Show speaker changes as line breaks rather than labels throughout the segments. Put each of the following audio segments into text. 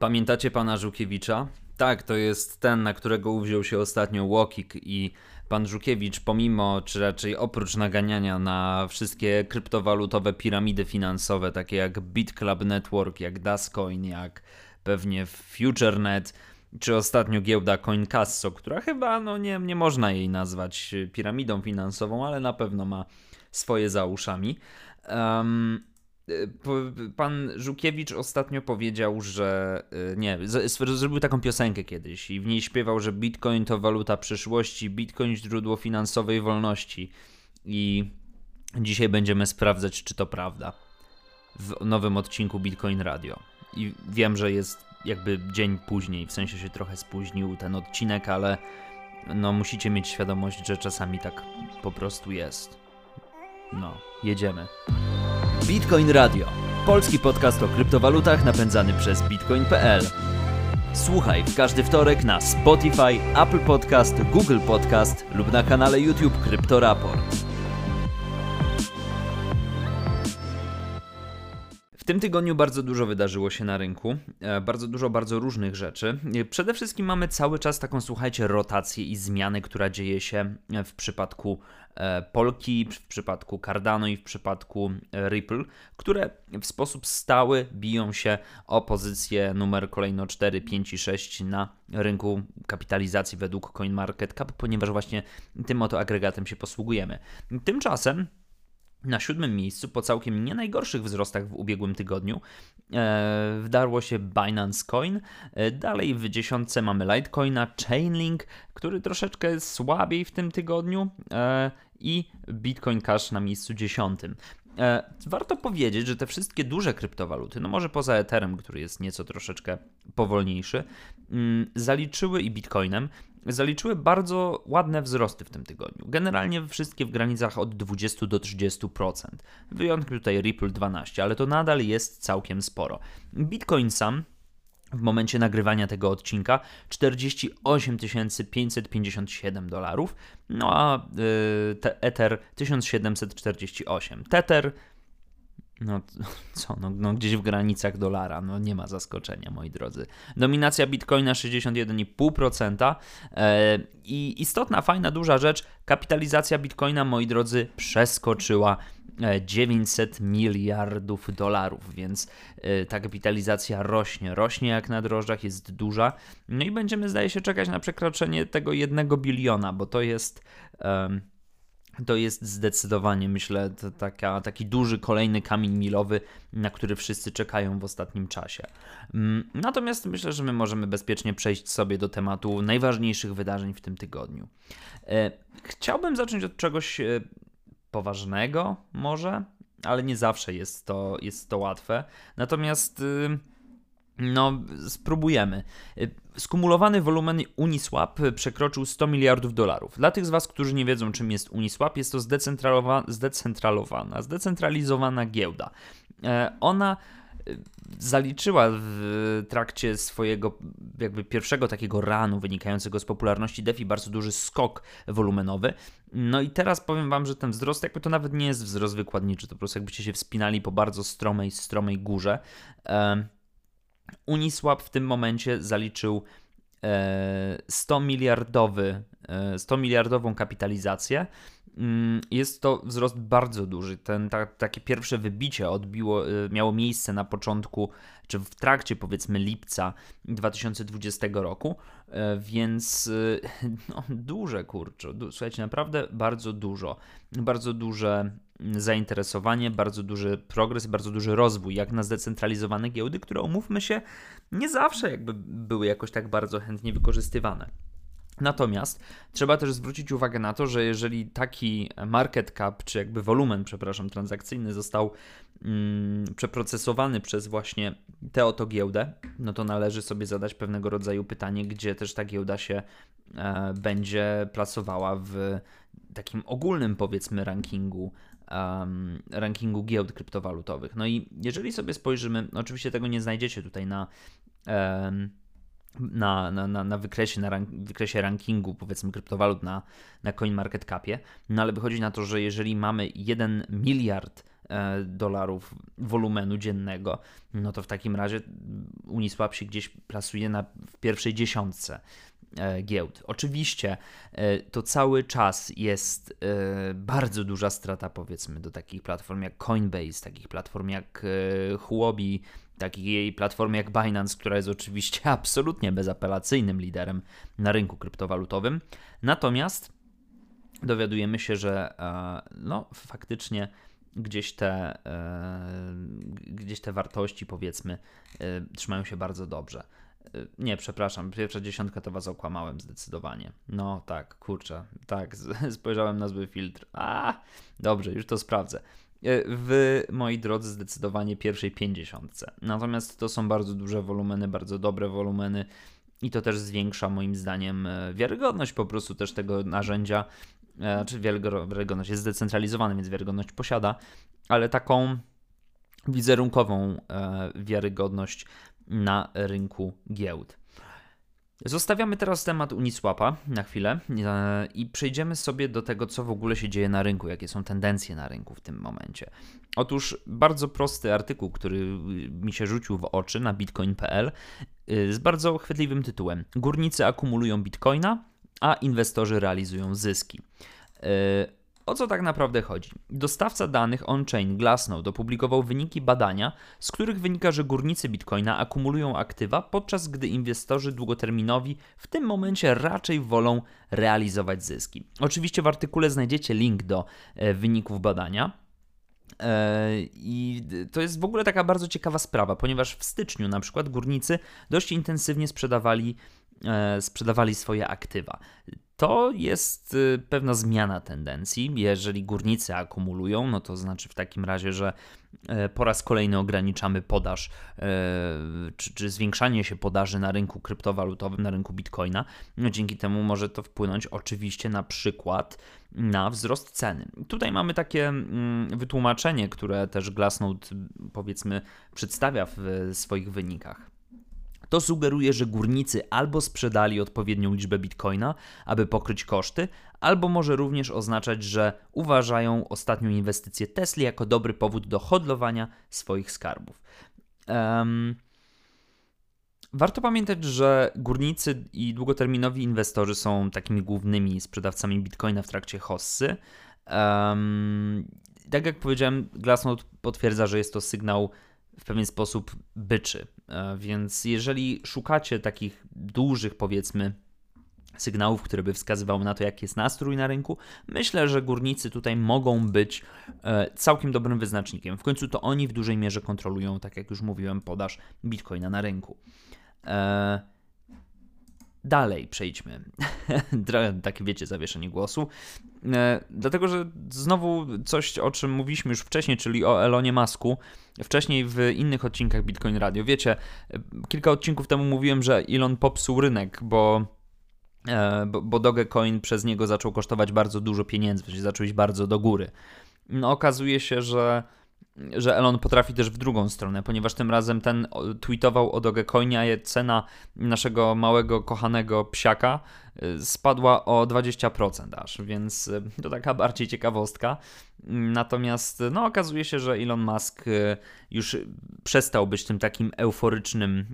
Pamiętacie pana Żukiewicza? Tak, to jest ten, na którego uwziął się ostatnio Łokik i pan Żukiewicz, pomimo, czy raczej oprócz naganiania na wszystkie kryptowalutowe piramidy finansowe, takie jak BitClub Network, jak Dascoin, jak pewnie FutureNet, czy ostatnio giełda CoinCasso, która chyba, no nie, nie można jej nazwać piramidą finansową, ale na pewno ma swoje za uszami. Um, Pan Żukiewicz ostatnio powiedział, że y, nie, zrobił taką piosenkę kiedyś i w niej śpiewał, że Bitcoin to waluta przyszłości, Bitcoin źródło finansowej wolności. I dzisiaj będziemy sprawdzać, czy to prawda w nowym odcinku Bitcoin Radio. I wiem, że jest jakby dzień później, w sensie się trochę spóźnił ten odcinek, ale no musicie mieć świadomość, że czasami tak po prostu jest. No, jedziemy.
Bitcoin Radio. Polski podcast o kryptowalutach napędzany przez bitcoin.pl. Słuchaj w każdy wtorek na Spotify, Apple Podcast, Google Podcast lub na kanale YouTube Kryptoraport.
Tym tygodniu bardzo dużo wydarzyło się na rynku, e, bardzo dużo bardzo różnych rzeczy. E, przede wszystkim mamy cały czas taką, słuchajcie, rotację i zmianę, która dzieje się w przypadku E, Polki, w przypadku Cardano i w przypadku e, Ripple, które w sposób stały biją się o pozycję numer kolejno 4, 5 i 6 na rynku kapitalizacji według CoinMarketCap, ponieważ właśnie tym oto agregatem się posługujemy. Tymczasem na siódmym miejscu, po całkiem nie najgorszych wzrostach w ubiegłym tygodniu, e, wdarło się Binance Coin. E, dalej w dziesiątce mamy Litecoina, Chainlink, który troszeczkę słabiej w tym tygodniu e, i Bitcoin Cash na miejscu dziesiątym. E, warto powiedzieć, że te wszystkie duże kryptowaluty, no może poza Etherem, który jest nieco troszeczkę powolniejszy, mm, zaliczyły i Bitcoinem, zaliczyły bardzo ładne wzrosty w tym tygodniu. Generalnie wszystkie w granicach od 20 do 30%. Wyjątkiem tutaj Ripple 12, ale to nadal jest całkiem sporo. Bitcoin sam w momencie nagrywania tego odcinka 48 557 dolarów, no a yy, Ether 1748. Tether no co, no, no, gdzieś w granicach dolara, no nie ma zaskoczenia, moi drodzy. Dominacja Bitcoina 61,5% e, i istotna, fajna, duża rzecz, kapitalizacja Bitcoina, moi drodzy, przeskoczyła 900 e, miliardów dolarów, więc e, ta kapitalizacja rośnie, rośnie jak na drożdżach, jest duża. No i będziemy, zdaje się, czekać na przekroczenie tego jednego biliona, bo to jest to jest zdecydowanie, myślę, taka, taki duży kolejny kamień milowy, na który wszyscy czekają w ostatnim czasie. Mm, natomiast myślę, że my możemy bezpiecznie przejść sobie do tematu najważniejszych wydarzeń w tym tygodniu. E, chciałbym zacząć od czegoś e, poważnego, może, ale nie zawsze jest to, jest to łatwe. Natomiast y, no, spróbujemy. Skumulowany wolumen Uniswap przekroczył 100 miliardów dolarów. Dla tych z Was, którzy nie wiedzą, czym jest Uniswap, jest to zdecentralowana, zdecentralowana, zdecentralizowana giełda. E, ona e, zaliczyła w trakcie swojego jakby pierwszego takiego ranu wynikającego z popularności DeFi bardzo duży skok wolumenowy. No i teraz powiem wam, że ten wzrost jakby to nawet nie jest wzrost wykładniczy, to po prostu jakbyście się wspinali po bardzo stromej, stromej górze. E, Uniswap w tym momencie zaliczył 100 e, miliardowy, 100 e, miliardową kapitalizację. Mm, jest to wzrost bardzo duży. Ten, ta, takie pierwsze wybicie odbiło, e, miało miejsce na początku, czy w trakcie powiedzmy lipca 2020 roku, więc no, duże kurczę. Słuchajcie, naprawdę bardzo dużo. Bardzo duże zainteresowanie, bardzo duży progres, bardzo duży rozwój, jak na zdecentralizowane giełdy, które umówmy się, nie zawsze jakby były jakoś tak bardzo chętnie wykorzystywane. Natomiast trzeba też zwrócić uwagę na to, że jeżeli taki market cap, czy jakby wolumen, przepraszam, transakcyjny został mm, przeprocesowany przez właśnie tę oto giełdę, no to należy sobie zadać pewnego rodzaju pytanie, gdzie też ta giełda się e, będzie placowała w takim ogólnym, powiedzmy, rankingu rankingu giełd kryptowalutowych. No i jeżeli sobie spojrzymy, oczywiście tego nie znajdziecie tutaj na. Na, na, na, na wykresie, na rank, wykresie rankingu, powiedzmy, kryptowalut na, na CoinMarketCapie, no ale wychodzi na to, że jeżeli mamy 1 miliard e, dolarów wolumenu dziennego, no to w takim razie Uniswap się gdzieś plasuje na, w pierwszej dziesiątce giełd. Oczywiście to cały czas jest bardzo duża strata, powiedzmy, do takich platform jak Coinbase, takich platform jak Huobi, takiej platformy jak Binance, która jest oczywiście absolutnie bezapelacyjnym liderem na rynku kryptowalutowym. Natomiast dowiadujemy się, że e, no, faktycznie gdzieś te, e, gdzieś te wartości, powiedzmy, e, trzymają się bardzo dobrze. Nie, przepraszam, pierwsza dziesiątka to was okłamałem zdecydowanie. No tak, kurczę, tak, spojrzałem na zły filtr. A, dobrze, już to sprawdzę. W moi drodzy, zdecydowanie pierwszej pięćdziesiątce. Natomiast to są bardzo duże wolumeny, bardzo dobre wolumeny i to też zwiększa moim zdaniem wiarygodność po prostu też tego narzędzia E, czy wiarygodność jest zdecentralizowana, więc wiarygodność posiada, ale taką wizerunkową wiarygodność na rynku giełd. Zostawiamy teraz temat Uniswapa na chwilę e, i przejdziemy sobie do tego, co w ogóle się dzieje na rynku, jakie są tendencje na rynku w tym momencie. Otóż bardzo prosty artykuł, który mi się rzucił w oczy na bitcoin.pl z bardzo chwytliwym tytułem: Górnicy akumulują bitcoina, a inwestorzy realizują zyski. O co tak naprawdę chodzi? Dostawca danych on-chain Glassnode opublikował wyniki badania, z których wynika, że górnicy Bitcoina akumulują aktywa, podczas gdy inwestorzy długoterminowi w tym momencie raczej wolą realizować zyski. Oczywiście w artykule znajdziecie link do e, wyników badania. E, I to jest w ogóle taka bardzo ciekawa sprawa, ponieważ w styczniu na przykład górnicy dość intensywnie sprzedawali E, sprzedawali swoje aktywa. To jest y, pewna zmiana tendencji. Jeżeli górnicy akumulują, no to znaczy w takim razie, że e, po raz kolejny ograniczamy podaż, e, czy, czy zwiększanie się podaży na rynku kryptowalutowym, na rynku bitcoina. No dzięki temu może to wpłynąć oczywiście na przykład na wzrost ceny. Tutaj mamy takie mm, wytłumaczenie, które też Glassnode powiedzmy przedstawia w swoich wynikach. To sugeruje, że górnicy albo sprzedali odpowiednią liczbę bitcoina, aby pokryć koszty, albo może również oznaczać, że uważają ostatnią inwestycję Tesla jako dobry powód do hodlowania swoich skarbów. Um, Warto pamiętać, że górnicy i długoterminowi inwestorzy są takimi głównymi sprzedawcami bitcoina w trakcie hossy. Um, tak jak powiedziałem, Glassnode potwierdza, że jest to sygnał w pewien sposób byczy. E, więc jeżeli szukacie takich dużych, powiedzmy, sygnałów, które by wskazywały na to, jaki jest nastrój na rynku, myślę, że górnicy tutaj mogą być e, całkiem dobrym wyznacznikiem. W końcu to oni w dużej mierze kontrolują, tak jak już mówiłem, podaż bitcoina na rynku. E, Dalej przejdźmy. Takie wiecie, zawieszenie głosu. E, dlatego, że znowu coś, o czym mówiliśmy już wcześniej, czyli o Elonie Masku, wcześniej w innych odcinkach Bitcoin Radio. Wiecie, kilka odcinków temu mówiłem, że Elon popsuł rynek, bo e, bo, bo Dogecoin przez niego zaczął kosztować bardzo dużo pieniędzy, zaczął iść bardzo do góry. No, okazuje się, że że Elon potrafi też w drugą stronę, ponieważ tym razem ten tweetował o Dogecoinie, a cena naszego małego, kochanego psiaka y, spadła o 20% aż, więc y, to taka bardziej ciekawostka. Natomiast no, okazuje się, że Elon Musk y, już przestał być tym takim euforycznym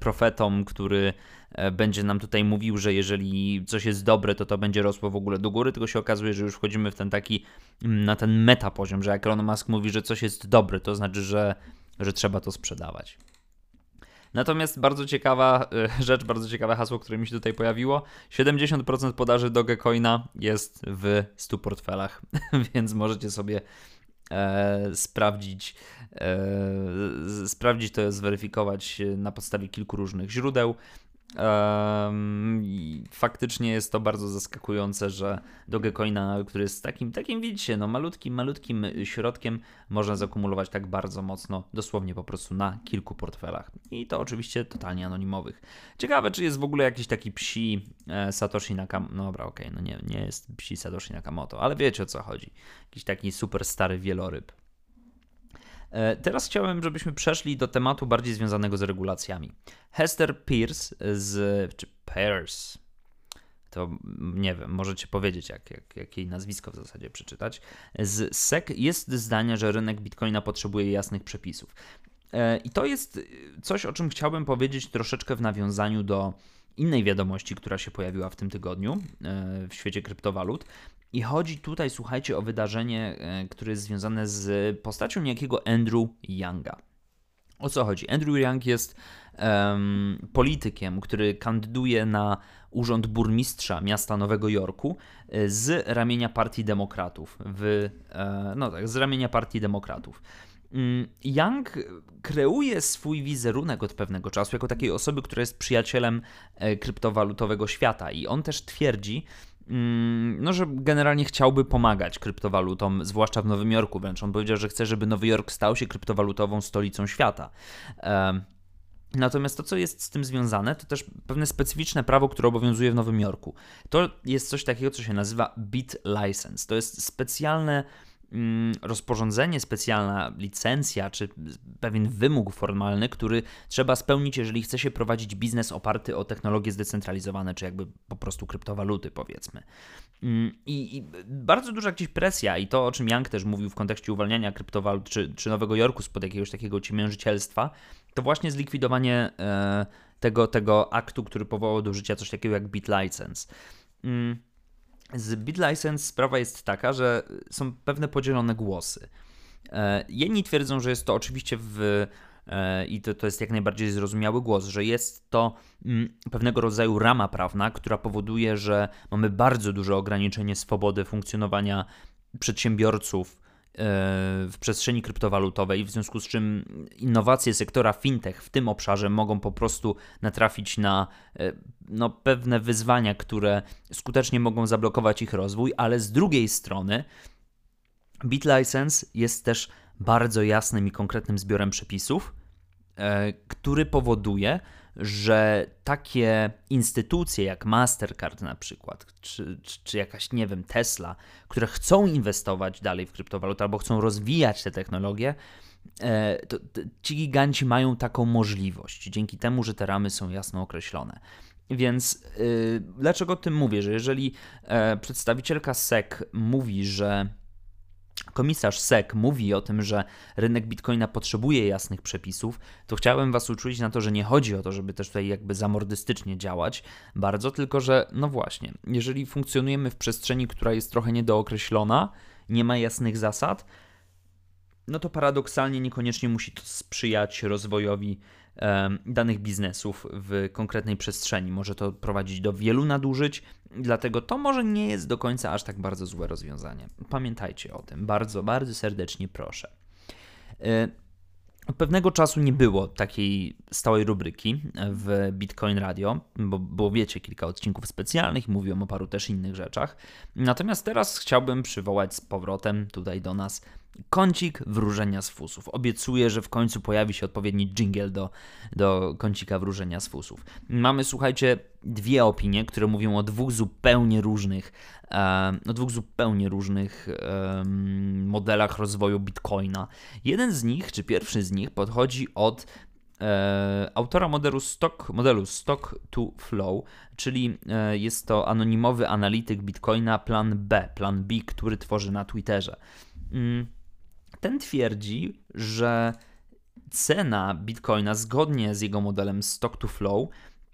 profetą, który E, będzie nam tutaj mówił, że jeżeli coś jest dobre, to to będzie rosło w ogóle do góry, tylko się okazuje, że już wchodzimy w ten taki, mm, na ten meta poziom, że jak Elon Musk mówi, że coś jest dobre, to znaczy, że, że trzeba to sprzedawać. Natomiast bardzo ciekawa e, rzecz, bardzo ciekawe hasło, które mi się tutaj pojawiło. 70% podaży Dogecoina jest w 100 portfelach, więc możecie sobie e, sprawdzić, e, sprawdzić to, zweryfikować na podstawie kilku różnych źródeł. Um, faktycznie jest to bardzo zaskakujące, że Dogecoina, który jest takim, takim widzicie, no malutkim, malutkim środkiem, można zakumulować tak bardzo mocno, dosłownie po prostu na kilku portfelach. I to oczywiście totalnie anonimowych. Ciekawe, czy jest w ogóle jakiś taki psi e, Satoshi Nakamoto. No dobra, okej, okay, no nie, nie jest psi Satoshi Nakamoto, ale wiecie o co chodzi. Jakiś taki super stary wieloryb. E, teraz chciałem, żebyśmy przeszli do tematu bardziej związanego z regulacjami. Hester Pierce z. czy Pierce. to nie wiem, możecie powiedzieć, jak, jak, jak jej nazwisko w zasadzie przeczytać. Z SEC jest zdania, że rynek bitcoina potrzebuje jasnych przepisów. E, I to jest coś, o czym chciałbym powiedzieć troszeczkę w nawiązaniu do innej wiadomości, która się pojawiła w tym tygodniu e, w świecie kryptowalut. I chodzi tutaj, słuchajcie, o wydarzenie, e, które jest związane z postacią niejakiego Andrew Younga. O co chodzi? Andrew Young jest um, politykiem, który kandyduje na urząd burmistrza miasta Nowego Jorku e, z ramienia Partii Demokratów. W, e, no tak, z ramienia Partii Demokratów. Mm, Young kreuje swój wizerunek od pewnego czasu jako takiej osoby, która jest przyjacielem kryptowalutowego świata i on też twierdzi, no, że generalnie chciałby pomagać kryptowalutom, zwłaszcza w Nowym Jorku wręcz. On powiedział, że chce, żeby Nowy Jork stał się kryptowalutową stolicą świata. Natomiast to, co jest z tym związane, to też pewne specyficzne prawo, które obowiązuje w Nowym Jorku. To jest coś takiego, co się nazywa Bit License. To jest specjalne Mm, rozporządzenie, specjalna licencja czy pewien wymóg formalny, który trzeba spełnić, jeżeli chce się prowadzić biznes oparty o technologie zdecentralizowane, czy jakby po prostu kryptowaluty, powiedzmy. Mm, I, I, bardzo duża gdzieś presja, i to o czym Young też mówił w kontekście uwalniania kryptowalut, czy, czy Nowego Jorku spod jakiegoś takiego ciemiężycielstwa, to właśnie zlikwidowanie e, tego, tego aktu, który powołał do życia coś takiego jak Bit License. Mm, z BitLicense sprawa jest taka, że są pewne podzielone głosy. E, jedni twierdzą, że jest to oczywiście w e, i to, to jest jak najbardziej zrozumiały głos, że jest to mm, pewnego rodzaju rama prawna, która powoduje, że mamy bardzo duże ograniczenie swobody funkcjonowania przedsiębiorców w przestrzeni kryptowalutowej, w związku z czym innowacje sektora fintech w tym obszarze mogą po prostu natrafić na e, no, pewne wyzwania, które skutecznie mogą zablokować ich rozwój, ale z drugiej strony BitLicense jest też bardzo jasnym i konkretnym zbiorem przepisów, e, który powoduje, że takie instytucje jak Mastercard na przykład, czy, czy, czy, jakaś, nie wiem, Tesla, które chcą inwestować dalej w kryptowalutę albo chcą rozwijać te technologie, e, to, to ci giganci mają taką możliwość, dzięki temu, że te ramy są jasno określone. Więc yy, dlaczego o tym mówię? Że jeżeli e, przedstawicielka SEC mówi, że komisarz SEC mówi o tym, że rynek bitcoina potrzebuje jasnych przepisów, to chciałem Was uczulić na to, że nie chodzi o to, żeby też tutaj jakby zamordystycznie działać bardzo, tylko że no właśnie, jeżeli funkcjonujemy w przestrzeni, która jest trochę niedookreślona, nie ma jasnych zasad, no to paradoksalnie niekoniecznie musi to sprzyjać rozwojowi danych biznesów w konkretnej przestrzeni. Może to prowadzić do wielu nadużyć, dlatego to może nie jest do końca aż tak bardzo złe rozwiązanie. Pamiętajcie o tym, bardzo, bardzo serdecznie proszę. E, od pewnego czasu nie było takiej stałej rubryki w Bitcoin Radio, bo, bo wiecie, kilka odcinków specjalnych, mówiłem o paru też innych rzeczach. Natomiast teraz chciałbym przywołać z powrotem tutaj do nas kącik wróżenia z fusów. Obiecuję, że w końcu pojawi się odpowiedni jingle do, do kącika wróżenia z fusów. Mamy, słuchajcie, dwie opinie, które mówią o dwóch zupełnie różnych, e, o dwóch zupełnie różnych e, modelach rozwoju Bitcoina. Jeden z nich, czy pierwszy z nich, podchodzi od e, autora modelu Stock, modelu Stock to Flow, czyli e, jest to anonimowy analityk Bitcoina Plan B, Plan B, który tworzy na Twitterze. Mm ten twierdzi, że cena bitcoina zgodnie z jego modelem stock to flow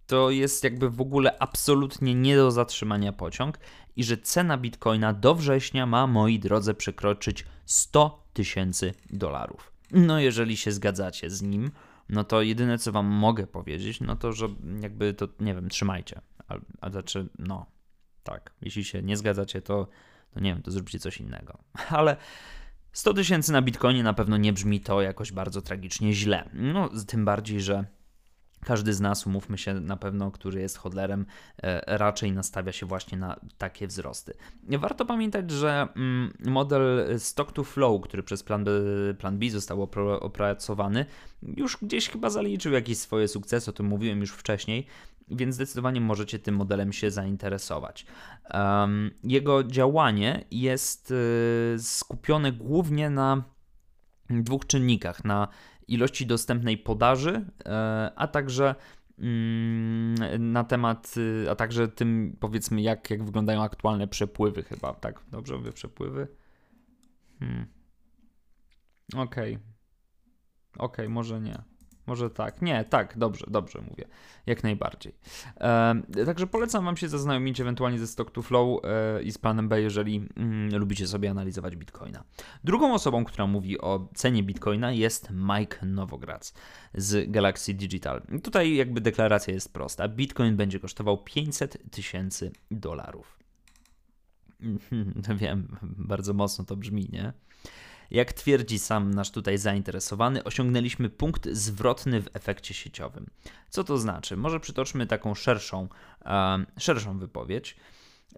to jest jakby w ogóle absolutnie nie do zatrzymania pociąg i że cena bitcoina do września ma, moi drodzy, przekroczyć 100 tysięcy dolarów. No, jeżeli się zgadzacie z nim, no to jedyne co wam mogę powiedzieć, no to że jakby to, nie wiem, trzymajcie. A, a znaczy, no, tak, jeśli się nie zgadzacie, to, to nie wiem, to zróbcie coś innego. Ale 100 tysięcy na Bitcoinie na pewno nie brzmi to jakoś bardzo tragicznie źle. No, tym bardziej, że każdy z nas, umówmy się na pewno, który jest hodlerem, e, raczej nastawia się właśnie na takie wzrosty. Warto pamiętać, że mm, model stock to flow, który przez plan B, plan B został opracowany, już gdzieś chyba zaliczył jakieś swoje sukcesy, o tym mówiłem już wcześniej, więc zdecydowanie możecie tym modelem się zainteresować. Jego działanie jest y, skupione głównie na dwóch czynnikach: na ilości dostępnej podaży, y, a także mm, na temat, y, a także tym powiedzmy jak, jak wyglądają aktualne przepływy chyba, tak? Dobrze mówię przepływy? Hmm. Okej. Okay. Okej, okay, może nie. Może tak. Nie, tak, dobrze, dobrze mówię. Jak najbardziej. E, także polecam Wam się zaznajomić ewentualnie ze Stock to Flow e, i z planem B, jeżeli mm, lubicie sobie analizować Bitcoina. Drugą osobą, która mówi o cenie Bitcoina jest Mike Nowograc z Galaxy Digital. Tutaj jakby deklaracja jest prosta. Bitcoin będzie kosztował 500 tysięcy dolarów. Wiem, bardzo mocno to brzmi, nie? Jak twierdzi sam nasz tutaj zainteresowany, osiągnęliśmy punkt zwrotny w efekcie sieciowym. Co to znaczy? Może przytoczmy taką szerszą, e, szerszą wypowiedź.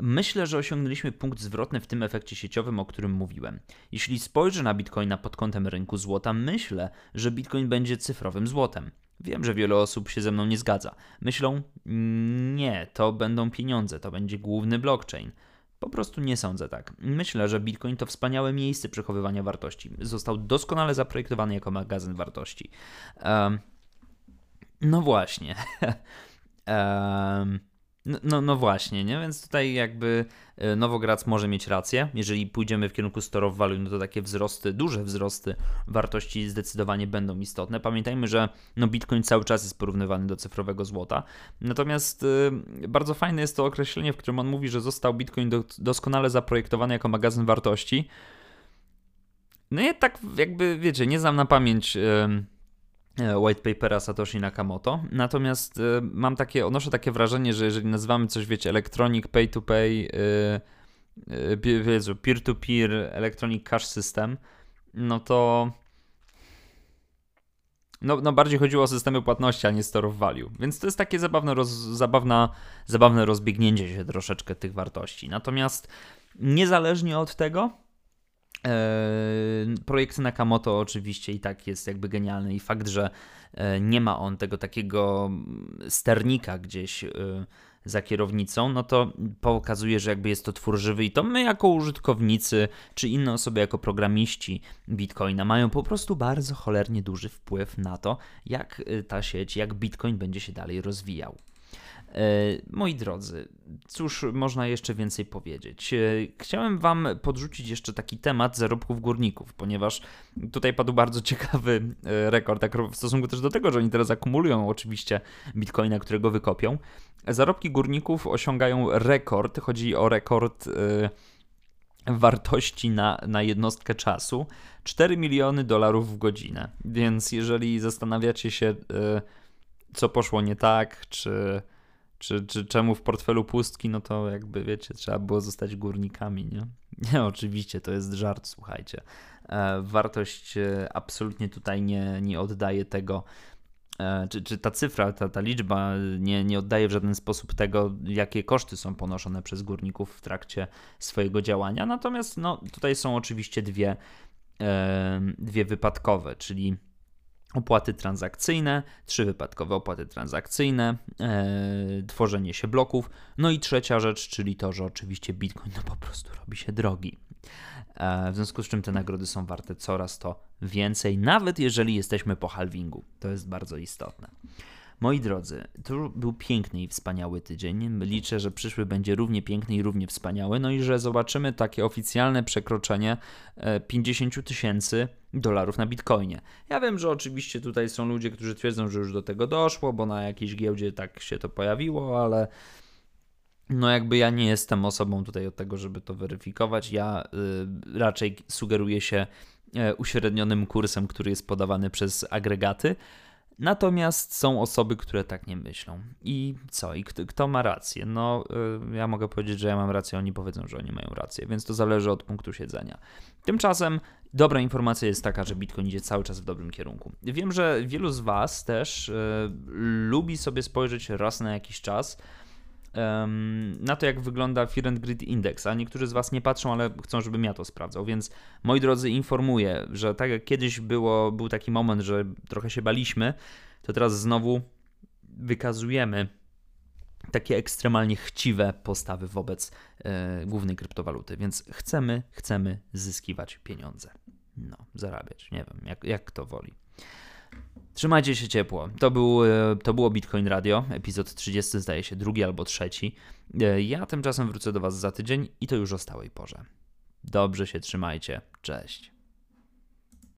Myślę, że osiągnęliśmy punkt zwrotny w tym efekcie sieciowym, o którym mówiłem. Jeśli spojrzę na Bitcoina pod kątem rynku złota, myślę, że Bitcoin będzie cyfrowym złotem. Wiem, że wiele osób się ze mną nie zgadza. Myślą, nie, to będą pieniądze, to będzie główny blockchain. Po prostu nie sądzę tak. Myślę, że Bitcoin to wspaniałe miejsce przechowywania wartości. Został doskonale zaprojektowany jako magazyn wartości. Um, no właśnie. um, No, no, no, właśnie, nie? Więc tutaj jakby e, Nowograc może mieć rację. Jeżeli pójdziemy w kierunku store of value, no to takie wzrosty, duże wzrosty wartości zdecydowanie będą istotne. Pamiętajmy, że no Bitcoin cały czas jest porównywany do cyfrowego złota. Natomiast y, bardzo fajne jest to określenie, w którym on mówi, że został Bitcoin do, doskonale zaprojektowany jako magazyn wartości. No i tak jakby, wiecie, nie znam na pamięć... Y, white papera Satoshi Nakamoto. Natomiast y, mam takie, odnoszę takie wrażenie, że jeżeli nazywamy coś, wiecie, electronic pay to pay, y, peer-to-peer electronic cash system, no to no, no bardziej chodziło o systemy płatności, a nie store of value. Więc to jest takie zabawne, roz, zabawne rozbiegnięcie się troszeczkę tych wartości. Natomiast niezależnie od tego, projekt Nakamoto oczywiście i tak jest jakby genialny i fakt, że e, nie ma on tego takiego sternika gdzieś e, za kierownicą, no to pokazuje, że jakby jest to twór żywy i to my jako użytkownicy, czy inne osoby jako programiści Bitcoina mają po prostu bardzo cholernie duży wpływ na to, jak e, ta sieć, jak Bitcoin będzie się dalej rozwijał. E, moi drodzy, cóż można jeszcze więcej powiedzieć? E, chciałem Wam podrzucić jeszcze taki temat zarobków górników, ponieważ tutaj padł bardzo ciekawy e, rekord, tak w stosunku też do tego, że oni teraz akumulują oczywiście bitcoina, którego wykopią. Zarobki górników osiągają rekord, chodzi o rekord wartości na, na jednostkę czasu 4 miliony dolarów w godzinę. Więc jeżeli zastanawiacie się, co poszło nie tak, czy czy, czy czemu w portfelu pustki, no to jakby wiecie, trzeba było zostać górnikami, nie? Nie, oczywiście, to jest żart, słuchajcie. E, wartość e, absolutnie tutaj nie, nie oddaje tego, e, czy, czy ta cyfra, ta, ta liczba nie, nie oddaje w żaden sposób tego, jakie koszty są ponoszone przez górników w trakcie swojego działania. Natomiast no, tutaj są oczywiście dwie, dwie wypadkowe, czyli opłaty transakcyjne, trzy wypadkowe opłaty transakcyjne, e, tworzenie się bloków, no i trzecia rzecz, czyli to, że oczywiście Bitcoin no po prostu robi się drogi. E, w związku z czym te nagrody są warte coraz to więcej, nawet jeżeli jesteśmy po halvingu. To jest bardzo istotne. Moi drodzy, to był piękny i wspaniały tydzień. Liczę, że przyszły będzie równie piękny i równie wspaniały, no i że zobaczymy takie oficjalne przekroczenie 50 e, tysięcy dolarów na bitcoinie. Ja wiem, że oczywiście tutaj są ludzie, którzy twierdzą, że już do tego doszło, bo na jakiejś giełdzie tak się to pojawiło, ale no jakby ja nie jestem osobą tutaj od tego, żeby to weryfikować. Ja y, raczej sugeruję się y, uśrednionym kursem, który jest podawany przez agregaty. Natomiast są osoby, które tak nie myślą. I co? I kto, kto ma rację? No, y, ja mogę powiedzieć, że ja mam rację, oni powiedzą, że oni mają rację, więc to zależy od punktu siedzenia. Tymczasem dobra informacja jest taka, że Bitcoin idzie cały czas w dobrym kierunku. Wiem, że wielu z Was też y, lubi sobie spojrzeć raz na jakiś czas na to, jak wygląda Fear and Greed Index, a niektórzy z Was nie patrzą, ale chcą, żebym ja to sprawdzał, więc moi drodzy, informuję, że tak jak kiedyś było, był taki moment, że trochę się baliśmy, to teraz znowu wykazujemy takie ekstremalnie chciwe postawy wobec e, głównej kryptowaluty, więc chcemy, chcemy zyskiwać pieniądze. No, zarabiać, nie wiem, jak, jak kto woli. Trzymajcie się ciepło. To, był, e, to było Bitcoin Radio, epizod 30, zdaje się, drugi albo trzeci. E, ja tymczasem wrócę do Was za tydzień i to już o stałej porze. Dobrze się trzymajcie. Cześć.